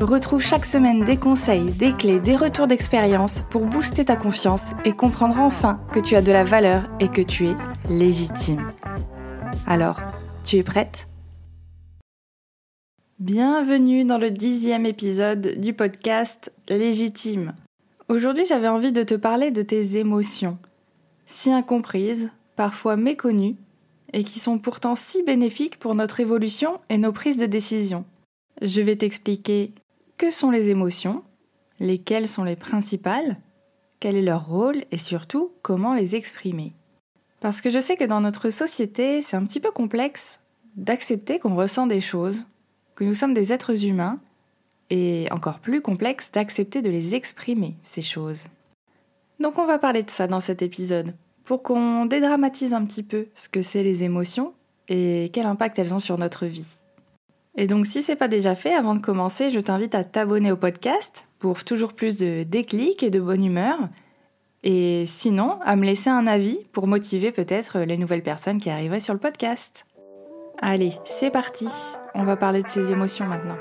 Retrouve chaque semaine des conseils, des clés, des retours d'expérience pour booster ta confiance et comprendre enfin que tu as de la valeur et que tu es légitime. Alors, tu es prête? Bienvenue dans le dixième épisode du podcast Légitime. Aujourd'hui j'avais envie de te parler de tes émotions, si incomprises, parfois méconnues, et qui sont pourtant si bénéfiques pour notre évolution et nos prises de décision. Je vais t'expliquer que sont les émotions Lesquelles sont les principales Quel est leur rôle Et surtout, comment les exprimer Parce que je sais que dans notre société, c'est un petit peu complexe d'accepter qu'on ressent des choses, que nous sommes des êtres humains, et encore plus complexe d'accepter de les exprimer, ces choses. Donc on va parler de ça dans cet épisode, pour qu'on dédramatise un petit peu ce que c'est les émotions et quel impact elles ont sur notre vie. Et donc si c'est pas déjà fait, avant de commencer, je t'invite à t'abonner au podcast pour toujours plus de déclics et de bonne humeur. Et sinon, à me laisser un avis pour motiver peut-être les nouvelles personnes qui arriveraient sur le podcast. Allez, c'est parti. On va parler de ces émotions maintenant.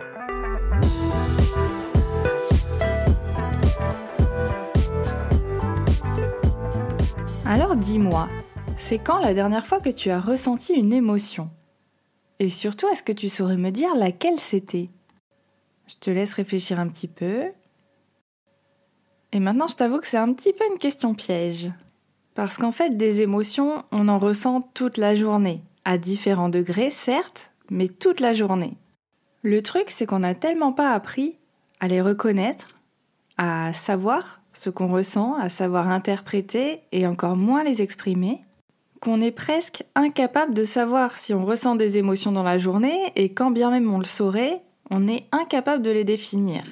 Alors dis-moi, c'est quand la dernière fois que tu as ressenti une émotion? Et surtout, est-ce que tu saurais me dire laquelle c'était? Je te laisse réfléchir un petit peu. Et maintenant, je t'avoue que c'est un petit peu une question piège. Parce qu'en fait, des émotions, on en ressent toute la journée. À différents degrés, certes, mais toute la journée. Le truc, c'est qu'on n'a tellement pas appris à les reconnaître, à savoir ce qu'on ressent, à savoir interpréter et encore moins les exprimer, qu'on est presque incapable de savoir si on ressent des émotions dans la journée et quand bien même on le saurait, on est incapable de les définir.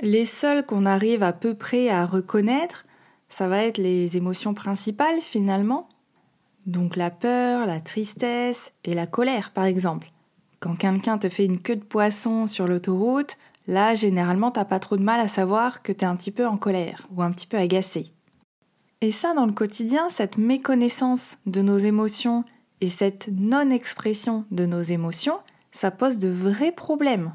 Les seules qu'on arrive à peu près à reconnaître, ça va être les émotions principales finalement. Donc la peur, la tristesse et la colère par exemple. Quand quelqu'un te fait une queue de poisson sur l'autoroute, là généralement t'as pas trop de mal à savoir que t'es un petit peu en colère ou un petit peu agacé. Et ça, dans le quotidien, cette méconnaissance de nos émotions et cette non-expression de nos émotions, ça pose de vrais problèmes.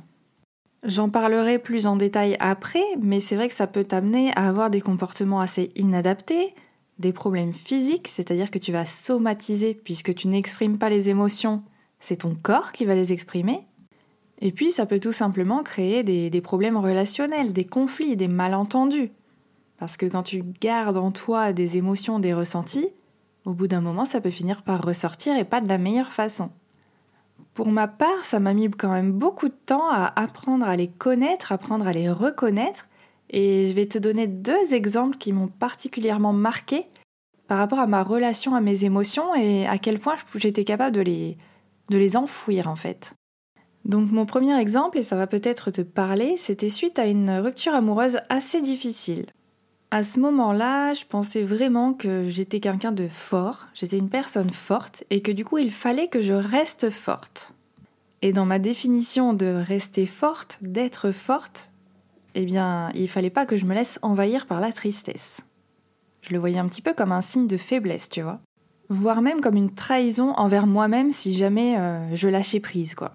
J'en parlerai plus en détail après, mais c'est vrai que ça peut t'amener à avoir des comportements assez inadaptés, des problèmes physiques, c'est-à-dire que tu vas somatiser puisque tu n'exprimes pas les émotions, c'est ton corps qui va les exprimer. Et puis ça peut tout simplement créer des, des problèmes relationnels, des conflits, des malentendus. Parce que quand tu gardes en toi des émotions, des ressentis, au bout d'un moment, ça peut finir par ressortir et pas de la meilleure façon. Pour ma part, ça m'a mis quand même beaucoup de temps à apprendre à les connaître, apprendre à les reconnaître, et je vais te donner deux exemples qui m'ont particulièrement marqué par rapport à ma relation à mes émotions et à quel point j'étais capable de les enfouir en fait. Donc mon premier exemple, et ça va peut-être te parler, c'était suite à une rupture amoureuse assez difficile. À ce moment-là, je pensais vraiment que j'étais quelqu'un de fort, j'étais une personne forte et que du coup il fallait que je reste forte. Et dans ma définition de rester forte, d'être forte, eh bien, il fallait pas que je me laisse envahir par la tristesse. Je le voyais un petit peu comme un signe de faiblesse, tu vois. Voire même comme une trahison envers moi-même si jamais euh, je lâchais prise, quoi.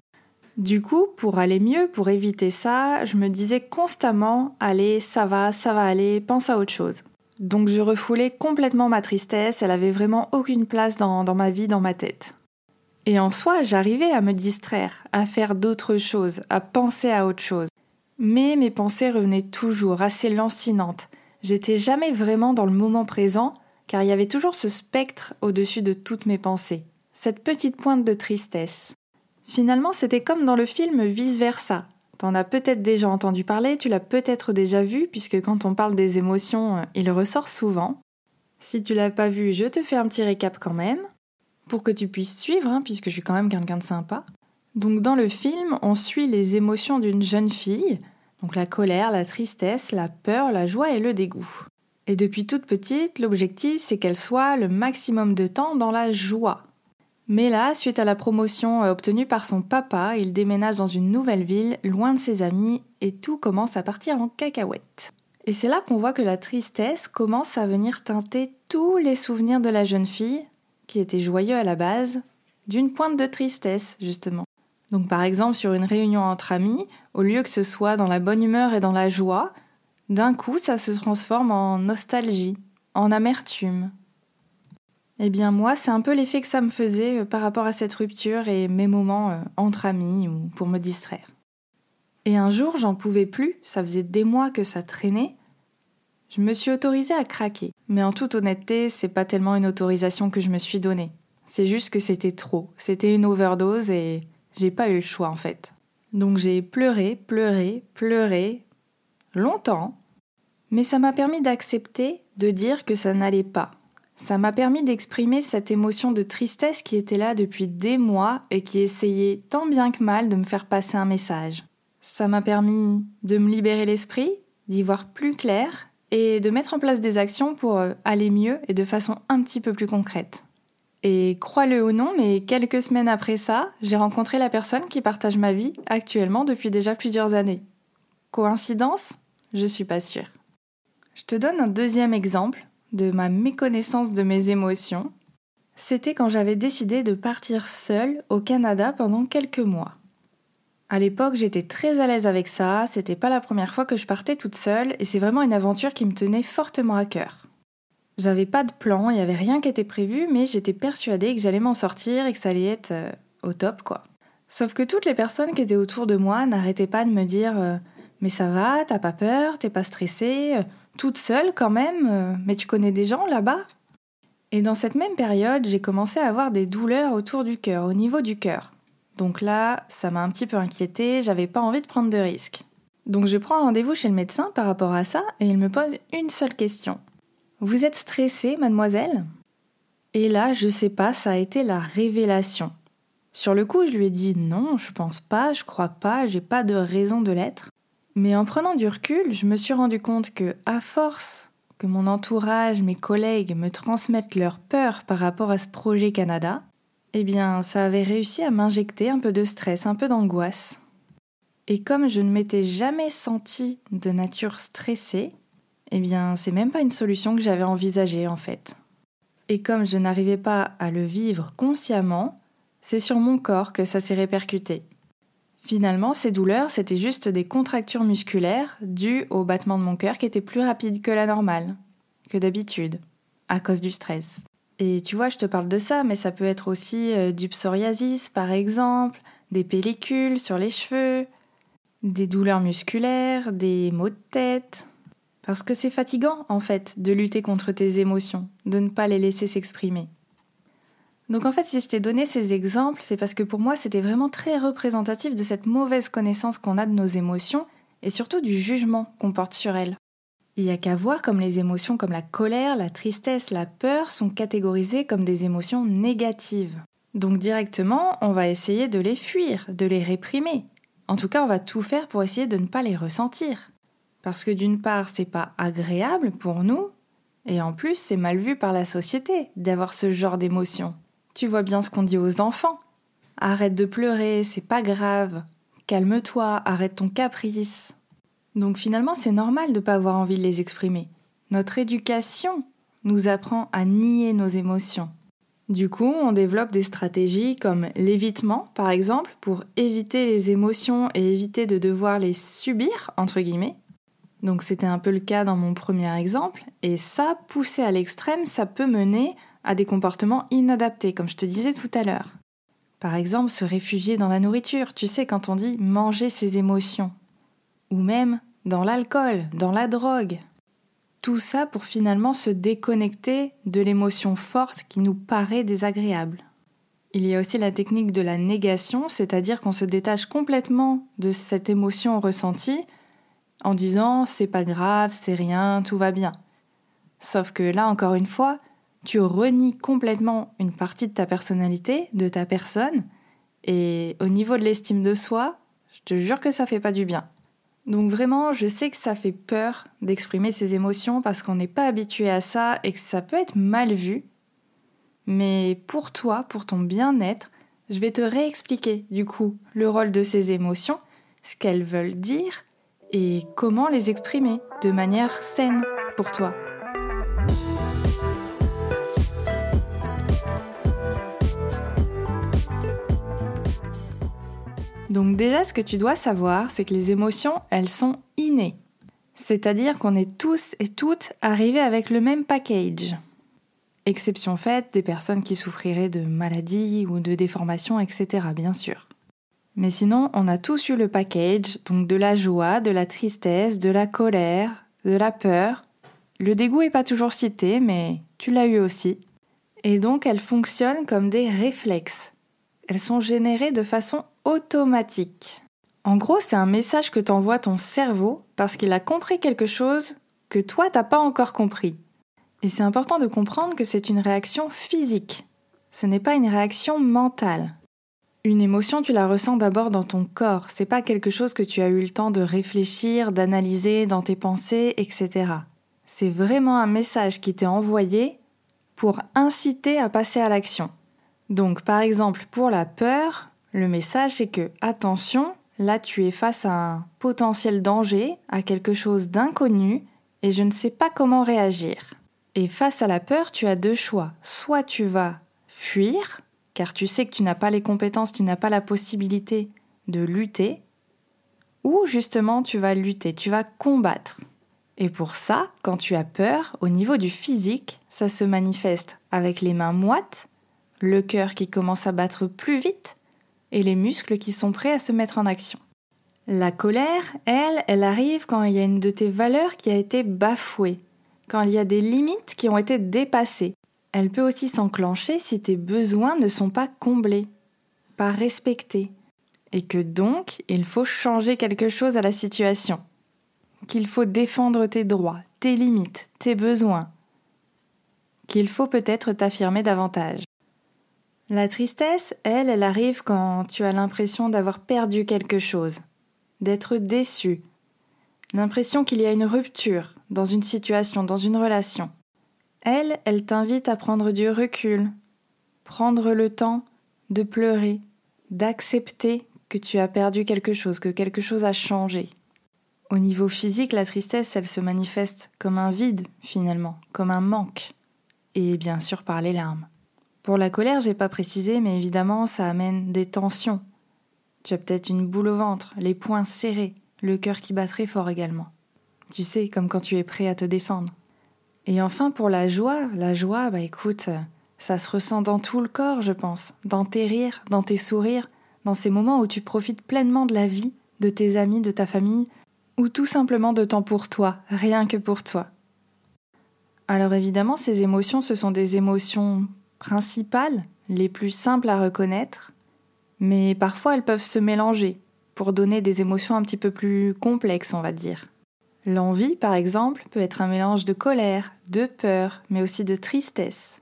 Du coup, pour aller mieux, pour éviter ça, je me disais constamment Allez, ça va, ça va aller, pense à autre chose. Donc je refoulais complètement ma tristesse, elle avait vraiment aucune place dans, dans ma vie, dans ma tête. Et en soi, j'arrivais à me distraire, à faire d'autres choses, à penser à autre chose. Mais mes pensées revenaient toujours assez lancinantes. J'étais jamais vraiment dans le moment présent, car il y avait toujours ce spectre au-dessus de toutes mes pensées, cette petite pointe de tristesse. Finalement, c'était comme dans le film Vice Versa. T'en as peut-être déjà entendu parler, tu l'as peut-être déjà vu, puisque quand on parle des émotions, euh, il ressort souvent. Si tu l'as pas vu, je te fais un petit récap quand même, pour que tu puisses suivre, hein, puisque je suis quand même quelqu'un de sympa. Donc dans le film, on suit les émotions d'une jeune fille, donc la colère, la tristesse, la peur, la joie et le dégoût. Et depuis toute petite, l'objectif c'est qu'elle soit le maximum de temps dans la joie. Mais là, suite à la promotion euh, obtenue par son papa, il déménage dans une nouvelle ville, loin de ses amis, et tout commence à partir en cacahuète. Et c'est là qu'on voit que la tristesse commence à venir teinter tous les souvenirs de la jeune fille, qui était joyeux à la base, d'une pointe de tristesse, justement. Donc par exemple, sur une réunion entre amis, au lieu que ce soit dans la bonne humeur et dans la joie, d'un coup, ça se transforme en nostalgie, en amertume. Eh bien moi, c'est un peu l'effet que ça me faisait euh, par rapport à cette rupture et mes moments euh, entre amis ou pour me distraire. Et un jour, j'en pouvais plus, ça faisait des mois que ça traînait. Je me suis autorisée à craquer. Mais en toute honnêteté, c'est pas tellement une autorisation que je me suis donnée. C'est juste que c'était trop. C'était une overdose et j'ai pas eu le choix en fait. Donc j'ai pleuré, pleuré, pleuré, longtemps, mais ça m'a permis d'accepter, de dire que ça n'allait pas. Ça m'a permis d'exprimer cette émotion de tristesse qui était là depuis des mois et qui essayait tant bien que mal de me faire passer un message. Ça m'a permis de me libérer l'esprit, d'y voir plus clair et de mettre en place des actions pour euh, aller mieux et de façon un petit peu plus concrète. Et crois-le ou non, mais quelques semaines après ça, j'ai rencontré la personne qui partage ma vie actuellement depuis déjà plusieurs années. Coïncidence? Je suis pas sûre. Je te donne un deuxième exemple de ma méconnaissance de mes émotions. C'était quand j'avais décidé de partir seule au Canada pendant quelques mois. À l'époque, j'étais très à l'aise avec ça, c'était pas la première fois que je partais toute seule et c'est vraiment une aventure qui me tenait fortement à cœur. J'avais pas de plan, il n'y avait rien qui était prévu, mais j'étais persuadée que j'allais m'en sortir et que ça allait être euh, au top quoi. Sauf que toutes les personnes qui étaient autour de moi n'arrêtaient pas de me dire euh, mais ça va, t'as pas peur, t'es pas stressée, euh, toute seule quand même, euh, mais tu connais des gens là-bas? Et dans cette même période, j'ai commencé à avoir des douleurs autour du cœur, au niveau du cœur. Donc là, ça m'a un petit peu inquiétée, j'avais pas envie de prendre de risques. Donc je prends rendez-vous chez le médecin par rapport à ça et il me pose une seule question. Vous êtes stressée, mademoiselle? Et là, je sais pas, ça a été la révélation. Sur le coup, je lui ai dit non, je pense pas, je crois pas, j'ai pas de raison de l'être. Mais en prenant du recul, je me suis rendu compte que, à force que mon entourage, mes collègues me transmettent leur peur par rapport à ce projet Canada, eh bien, ça avait réussi à m'injecter un peu de stress, un peu d'angoisse. Et comme je ne m'étais jamais sentie de nature stressée, eh bien, c'est même pas une solution que j'avais envisagée en fait. Et comme je n'arrivais pas à le vivre consciemment, c'est sur mon corps que ça s'est répercuté. Finalement, ces douleurs, c'était juste des contractures musculaires dues au battement de mon cœur qui était plus rapide que la normale, que d'habitude, à cause du stress. Et tu vois, je te parle de ça, mais ça peut être aussi euh, du psoriasis, par exemple, des pellicules sur les cheveux, des douleurs musculaires, des maux de tête. Parce que c'est fatigant, en fait, de lutter contre tes émotions, de ne pas les laisser s'exprimer. Donc en fait, si je t'ai donné ces exemples, c'est parce que pour moi, c'était vraiment très représentatif de cette mauvaise connaissance qu'on a de nos émotions et surtout du jugement qu'on porte sur elles. Il n'y a qu'à voir comme les émotions comme la colère, la tristesse, la peur sont catégorisées comme des émotions négatives. Donc directement, on va essayer de les fuir, de les réprimer. En tout cas, on va tout faire pour essayer de ne pas les ressentir. Parce que d'une part, c'est pas agréable pour nous, et en plus, c'est mal vu par la société d'avoir ce genre d'émotions. Tu vois bien ce qu'on dit aux enfants. Arrête de pleurer, c'est pas grave. Calme-toi, arrête ton caprice. Donc finalement, c'est normal de ne pas avoir envie de les exprimer. Notre éducation nous apprend à nier nos émotions. Du coup, on développe des stratégies comme l'évitement, par exemple, pour éviter les émotions et éviter de devoir les subir, entre guillemets. Donc c'était un peu le cas dans mon premier exemple, et ça, poussé à l'extrême, ça peut mener à des comportements inadaptés, comme je te disais tout à l'heure. Par exemple, se réfugier dans la nourriture, tu sais, quand on dit manger ses émotions. Ou même dans l'alcool, dans la drogue. Tout ça pour finalement se déconnecter de l'émotion forte qui nous paraît désagréable. Il y a aussi la technique de la négation, c'est-à-dire qu'on se détache complètement de cette émotion ressentie en disant c'est pas grave, c'est rien, tout va bien. Sauf que là, encore une fois, tu renies complètement une partie de ta personnalité, de ta personne, et au niveau de l'estime de soi, je te jure que ça fait pas du bien. Donc vraiment, je sais que ça fait peur d'exprimer ses émotions parce qu'on n'est pas habitué à ça et que ça peut être mal vu. Mais pour toi, pour ton bien-être, je vais te réexpliquer du coup le rôle de ces émotions, ce qu'elles veulent dire et comment les exprimer de manière saine pour toi. Donc déjà, ce que tu dois savoir, c'est que les émotions, elles sont innées. C'est-à-dire qu'on est tous et toutes arrivés avec le même package. Exception faite des personnes qui souffriraient de maladies ou de déformations, etc. bien sûr. Mais sinon, on a tous eu le package, donc de la joie, de la tristesse, de la colère, de la peur. Le dégoût n'est pas toujours cité, mais tu l'as eu aussi. Et donc elles fonctionnent comme des réflexes. Elles sont générées de façon automatique. En gros, c'est un message que t'envoie ton cerveau parce qu'il a compris quelque chose que toi t'as pas encore compris. Et c'est important de comprendre que c'est une réaction physique. Ce n'est pas une réaction mentale. Une émotion, tu la ressens d'abord dans ton corps. C'est pas quelque chose que tu as eu le temps de réfléchir, d'analyser dans tes pensées, etc. C'est vraiment un message qui t'est envoyé pour inciter à passer à l'action. Donc, par exemple, pour la peur, le message, c'est que, attention, là tu es face à un potentiel danger, à quelque chose d'inconnu, et je ne sais pas comment réagir. Et face à la peur, tu as deux choix. Soit tu vas fuir, car tu sais que tu n'as pas les compétences, tu n'as pas la possibilité de lutter, ou justement tu vas lutter, tu vas combattre. Et pour ça, quand tu as peur, au niveau du physique, ça se manifeste avec les mains moites, le cœur qui commence à battre plus vite, et les muscles qui sont prêts à se mettre en action. La colère, elle, elle arrive quand il y a une de tes valeurs qui a été bafouée, quand il y a des limites qui ont été dépassées. Elle peut aussi s'enclencher si tes besoins ne sont pas comblés, pas respectés, et que donc il faut changer quelque chose à la situation, qu'il faut défendre tes droits, tes limites, tes besoins, qu'il faut peut-être t'affirmer davantage. La tristesse, elle, elle arrive quand tu as l'impression d'avoir perdu quelque chose, d'être déçu, l'impression qu'il y a une rupture dans une situation, dans une relation. Elle, elle t'invite à prendre du recul, prendre le temps de pleurer, d'accepter que tu as perdu quelque chose, que quelque chose a changé. Au niveau physique, la tristesse, elle se manifeste comme un vide, finalement, comme un manque, et bien sûr par les larmes. Pour la colère, j'ai pas précisé, mais évidemment, ça amène des tensions. Tu as peut-être une boule au ventre, les poings serrés, le cœur qui bat très fort également. Tu sais, comme quand tu es prêt à te défendre. Et enfin, pour la joie, la joie, bah écoute, ça se ressent dans tout le corps, je pense, dans tes rires, dans tes sourires, dans ces moments où tu profites pleinement de la vie, de tes amis, de ta famille, ou tout simplement de temps pour toi, rien que pour toi. Alors évidemment, ces émotions, ce sont des émotions principales, les plus simples à reconnaître, mais parfois elles peuvent se mélanger pour donner des émotions un petit peu plus complexes, on va dire. L'envie, par exemple, peut être un mélange de colère, de peur, mais aussi de tristesse.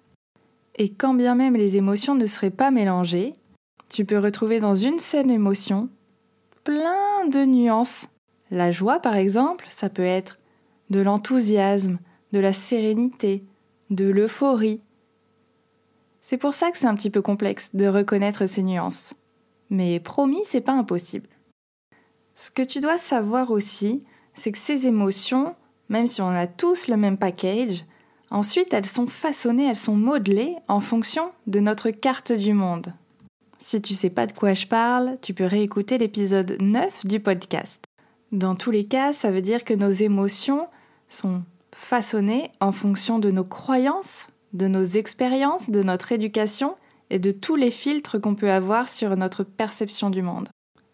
Et quand bien même les émotions ne seraient pas mélangées, tu peux retrouver dans une seule émotion plein de nuances. La joie, par exemple, ça peut être de l'enthousiasme, de la sérénité, de l'euphorie, c'est pour ça que c'est un petit peu complexe de reconnaître ces nuances. Mais promis, c'est pas impossible. Ce que tu dois savoir aussi, c'est que ces émotions, même si on a tous le même package, ensuite elles sont façonnées, elles sont modelées en fonction de notre carte du monde. Si tu sais pas de quoi je parle, tu peux réécouter l'épisode 9 du podcast. Dans tous les cas, ça veut dire que nos émotions sont façonnées en fonction de nos croyances, de nos expériences, de notre éducation et de tous les filtres qu'on peut avoir sur notre perception du monde.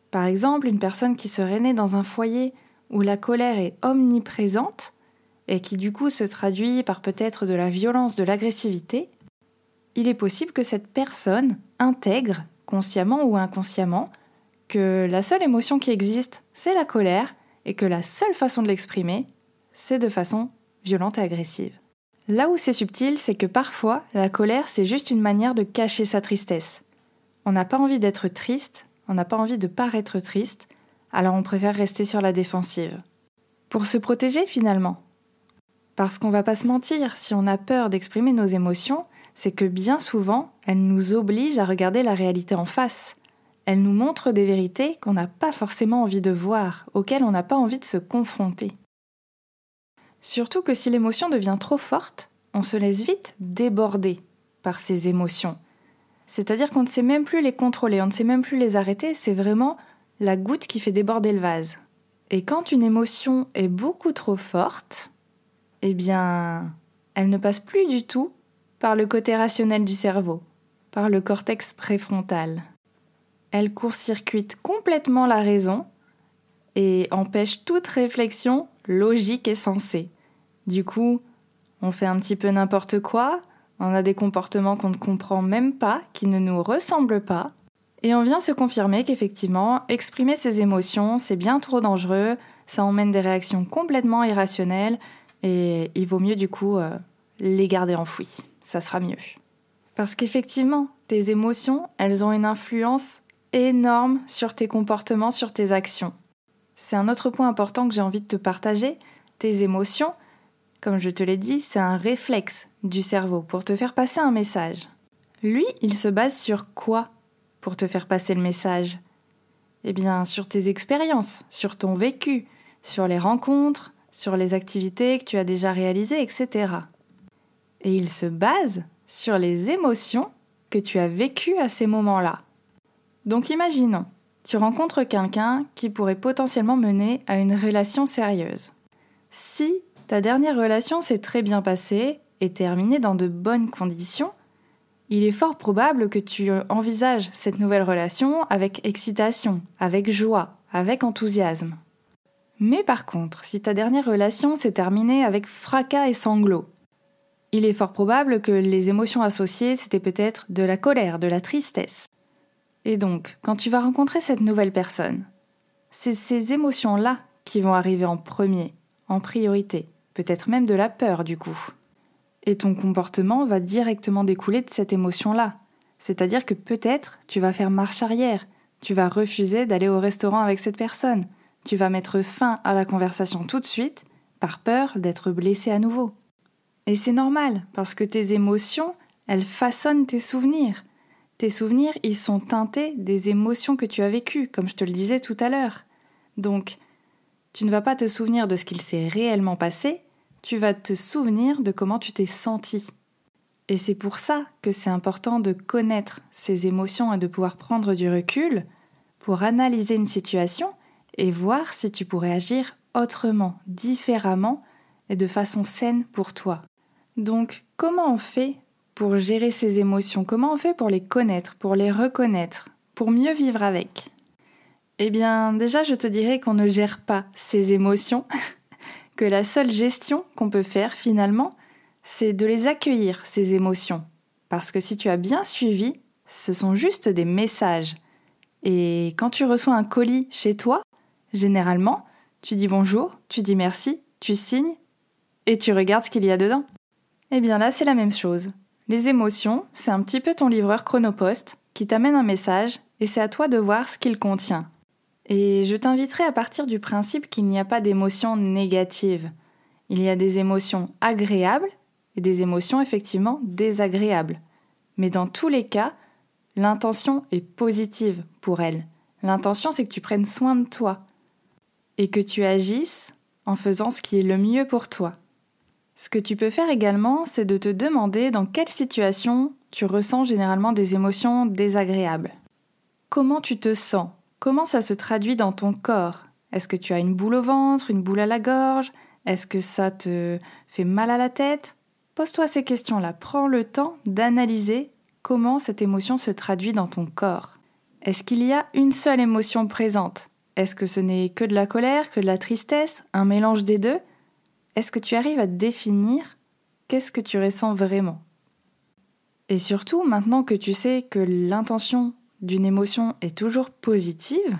Par exemple, une personne qui serait née dans un foyer où la colère est omniprésente et qui du coup se traduit par peut-être de la violence, de l'agressivité, il est possible que cette personne intègre, consciemment ou inconsciemment, que la seule émotion qui existe, c'est la colère, et que la seule façon de l'exprimer, c'est de façon violente et agressive. Là où c'est subtil, c'est que parfois, la colère, c'est juste une manière de cacher sa tristesse. On n'a pas envie d'être triste, on n'a pas envie de paraître triste, alors on préfère rester sur la défensive. Pour se protéger finalement. Parce qu'on va pas se mentir, si on a peur d'exprimer nos émotions, c'est que bien souvent, elles nous obligent à regarder la réalité en face. Elles nous montrent des vérités qu'on n'a pas forcément envie de voir, auxquelles on n'a pas envie de se confronter. Surtout que si l'émotion devient trop forte, on se laisse vite déborder par ces émotions. C'est-à-dire qu'on ne sait même plus les contrôler, on ne sait même plus les arrêter, c'est vraiment la goutte qui fait déborder le vase. Et quand une émotion est beaucoup trop forte, eh bien, elle ne passe plus du tout par le côté rationnel du cerveau, par le cortex préfrontal. Elle court-circuite complètement la raison et empêche toute réflexion logique et sensée. Du coup, on fait un petit peu n'importe quoi, on a des comportements qu'on ne comprend même pas, qui ne nous ressemblent pas, et on vient se confirmer qu'effectivement, exprimer ses émotions, c'est bien trop dangereux, ça emmène des réactions complètement irrationnelles, et il vaut mieux du coup euh, les garder enfouies. Ça sera mieux. Parce qu'effectivement, tes émotions, elles ont une influence énorme sur tes comportements, sur tes actions. C'est un autre point important que j'ai envie de te partager. Tes émotions, comme je te l'ai dit, c'est un réflexe du cerveau pour te faire passer un message. Lui, il se base sur quoi pour te faire passer le message? Eh bien, sur tes expériences, sur ton vécu, sur les rencontres, sur les activités que tu as déjà réalisées, etc. Et il se base sur les émotions que tu as vécues à ces moments-là. Donc imaginons, tu rencontres quelqu'un qui pourrait potentiellement mener à une relation sérieuse. Si ta dernière relation s'est très bien passée et terminée dans de bonnes conditions, il est fort probable que tu envisages cette nouvelle relation avec excitation, avec joie, avec enthousiasme. Mais par contre, si ta dernière relation s'est terminée avec fracas et sanglots, il est fort probable que les émotions associées, c'était peut-être de la colère, de la tristesse. Et donc, quand tu vas rencontrer cette nouvelle personne, c'est ces émotions-là qui vont arriver en premier, en priorité, peut-être même de la peur du coup. Et ton comportement va directement découler de cette émotion-là. C'est-à-dire que peut-être tu vas faire marche arrière, tu vas refuser d'aller au restaurant avec cette personne, tu vas mettre fin à la conversation tout de suite par peur d'être blessé à nouveau. Et c'est normal, parce que tes émotions, elles façonnent tes souvenirs. Tes souvenirs, ils sont teintés des émotions que tu as vécues, comme je te le disais tout à l'heure. Donc, tu ne vas pas te souvenir de ce qu'il s'est réellement passé, tu vas te souvenir de comment tu t'es senti. Et c'est pour ça que c'est important de connaître ces émotions et de pouvoir prendre du recul pour analyser une situation et voir si tu pourrais agir autrement, différemment et de façon saine pour toi. Donc, comment on fait pour gérer ces émotions Comment on fait pour les connaître, pour les reconnaître, pour mieux vivre avec? Eh bien, déjà, je te dirais qu'on ne gère pas ces émotions, que la seule gestion qu'on peut faire finalement, c'est de les accueillir, ces émotions. Parce que si tu as bien suivi, ce sont juste des messages. Et quand tu reçois un colis chez toi, Généralement, tu dis bonjour, tu dis merci, tu signes et tu regardes ce qu'il y a dedans. Eh bien là, c'est la même chose. Les émotions, c'est un petit peu ton livreur chronopost qui t'amène un message et c'est à toi de voir ce qu'il contient. Et je t'inviterai à partir du principe qu'il n'y a pas d'émotions négatives. Il y a des émotions agréables et des émotions effectivement désagréables. Mais dans tous les cas, l'intention est positive pour elles. L'intention, c'est que tu prennes soin de toi, et que tu agisses en faisant ce qui est le mieux pour toi. Ce que tu peux faire également, c'est de te demander dans quelle situation tu ressens généralement des émotions désagréables. Comment tu te sens? Comment ça se traduit dans ton corps? Est-ce que tu as une boule au ventre, une boule à la gorge? Est-ce que ça te fait mal à la tête? Pose-toi ces questions-là. Prends le temps d'analyser comment cette émotion se traduit dans ton corps. Est-ce qu'il y a une seule émotion présente? Est-ce que ce n'est que de la colère, que de la tristesse, un mélange des deux? Est-ce que tu arrives à définir qu'est-ce que tu ressens vraiment? Et surtout, maintenant que tu sais que l'intention d'une émotion est toujours positive,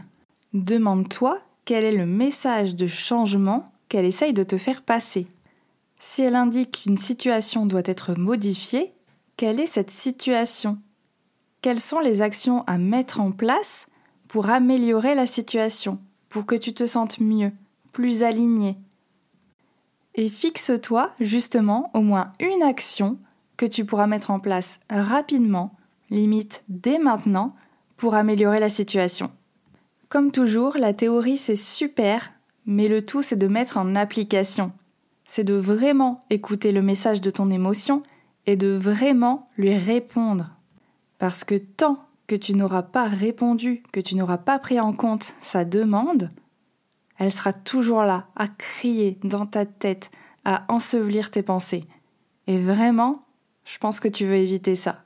demande-toi quel est le message de changement qu'elle essaye de te faire passer. Si elle indique qu'une situation doit être modifiée, quelle est cette situation? Quelles sont les actions à mettre en place pour améliorer la situation pour que tu te sentes mieux, plus aligné? Et fixe-toi justement au moins une action que tu pourras mettre en place rapidement, limite dès maintenant, pour améliorer la situation. Comme toujours, la théorie c'est super, mais le tout c'est de mettre en application. C'est de vraiment écouter le message de ton émotion et de vraiment lui répondre. Parce que tant que tu n'auras pas répondu, que tu n'auras pas pris en compte sa demande, elle sera toujours là, à crier dans ta tête, à ensevelir tes pensées. Et vraiment, je pense que tu veux éviter ça.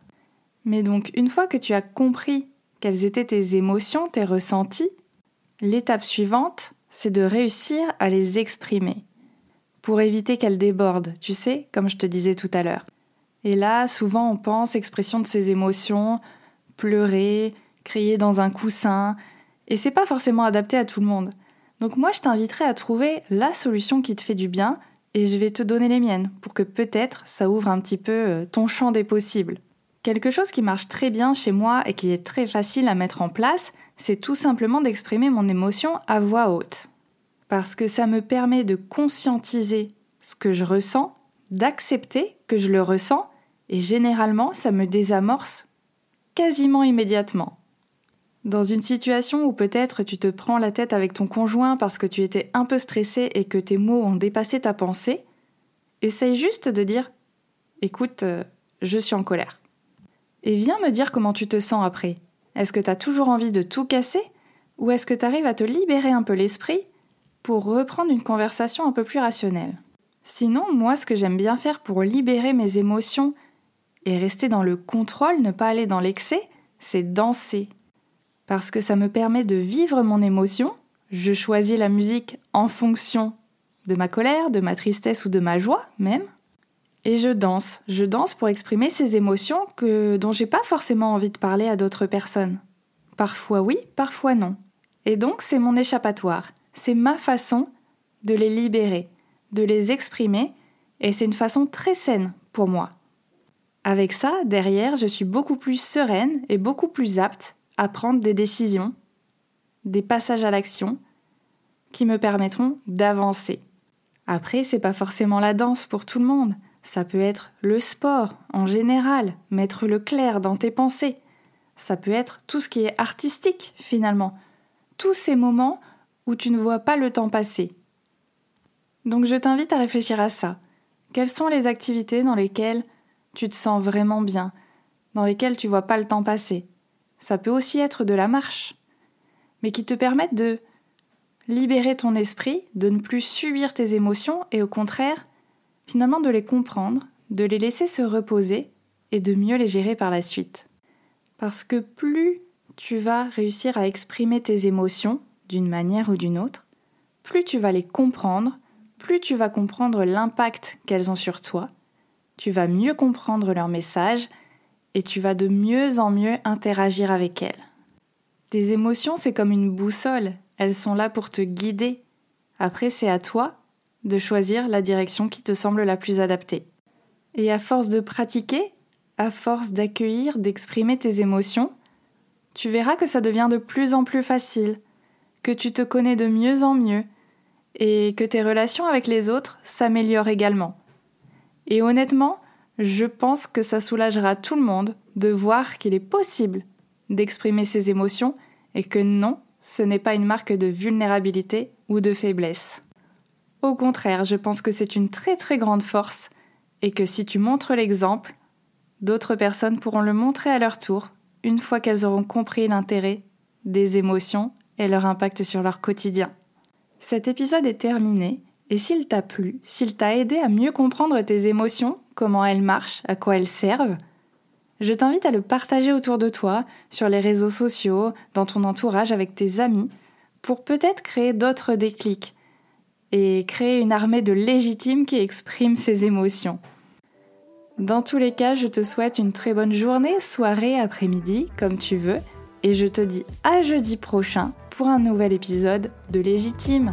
Mais donc, une fois que tu as compris quelles étaient tes émotions, tes ressentis, l'étape suivante, c'est de réussir à les exprimer. Pour éviter qu'elles débordent, tu sais, comme je te disais tout à l'heure. Et là, souvent, on pense expression de ses émotions, pleurer, crier dans un coussin, et c'est pas forcément adapté à tout le monde. Donc moi, je t'inviterai à trouver la solution qui te fait du bien, et je vais te donner les miennes, pour que peut-être ça ouvre un petit peu euh, ton champ des possibles. Quelque chose qui marche très bien chez moi et qui est très facile à mettre en place, c'est tout simplement d'exprimer mon émotion à voix haute. Parce que ça me permet de conscientiser ce que je ressens, d'accepter que je le ressens, et généralement ça me désamorce quasiment immédiatement. Dans une situation où peut-être tu te prends la tête avec ton conjoint parce que tu étais un peu stressé et que tes mots ont dépassé ta pensée, essaye juste de dire Écoute, euh, je suis en colère. Et viens me dire comment tu te sens après. Est-ce que tu as toujours envie de tout casser Ou est-ce que tu arrives à te libérer un peu l'esprit pour reprendre une conversation un peu plus rationnelle? Sinon, moi, ce que j'aime bien faire pour libérer mes émotions et rester dans le contrôle, ne pas aller dans l'excès, c'est danser. Parce que ça me permet de vivre mon émotion. Je choisis la musique en fonction de ma colère, de ma tristesse ou de ma joie même. Et je danse. Je danse pour exprimer ces émotions que, dont j'ai pas forcément envie de parler à d'autres personnes. Parfois oui, parfois non. Et donc c'est mon échappatoire. C'est ma façon de les libérer, de les exprimer, et c'est une façon très saine pour moi. Avec ça, derrière, je suis beaucoup plus sereine et beaucoup plus apte à prendre des décisions, des passages à l'action qui me permettront d'avancer. Après, c'est pas forcément la danse pour tout le monde. Ça peut être le sport en général, mettre le clair dans tes pensées. Ça peut être tout ce qui est artistique finalement. Tous ces moments où tu ne vois pas le temps passer. Donc je t'invite à réfléchir à ça. Quelles sont les activités dans lesquelles tu te sens vraiment bien, dans lesquelles tu vois pas le temps passer? Ça peut aussi être de la marche, mais qui te permettent de libérer ton esprit, de ne plus subir tes émotions et au contraire finalement de les comprendre, de les laisser se reposer et de mieux les gérer par la suite. Parce que plus tu vas réussir à exprimer tes émotions d'une manière ou d'une autre, plus tu vas les comprendre, plus tu vas comprendre l'impact qu'elles ont sur toi, tu vas mieux comprendre leur message et tu vas de mieux en mieux interagir avec elles. Tes émotions, c'est comme une boussole, elles sont là pour te guider. Après, c'est à toi de choisir la direction qui te semble la plus adaptée. Et à force de pratiquer, à force d'accueillir, d'exprimer tes émotions, tu verras que ça devient de plus en plus facile, que tu te connais de mieux en mieux, et que tes relations avec les autres s'améliorent également. Et honnêtement, je pense que ça soulagera tout le monde de voir qu'il est possible d'exprimer ses émotions et que non, ce n'est pas une marque de vulnérabilité ou de faiblesse. Au contraire, je pense que c'est une très très grande force et que si tu montres l'exemple, d'autres personnes pourront le montrer à leur tour une fois qu'elles auront compris l'intérêt des émotions et leur impact sur leur quotidien. Cet épisode est terminé et s'il t'a plu, s'il t'a aidé à mieux comprendre tes émotions, comment elles marchent, à quoi elles servent, je t'invite à le partager autour de toi, sur les réseaux sociaux, dans ton entourage, avec tes amis, pour peut-être créer d'autres déclics et créer une armée de légitimes qui expriment ses émotions. Dans tous les cas, je te souhaite une très bonne journée, soirée, après-midi, comme tu veux, et je te dis à jeudi prochain pour un nouvel épisode de Légitime.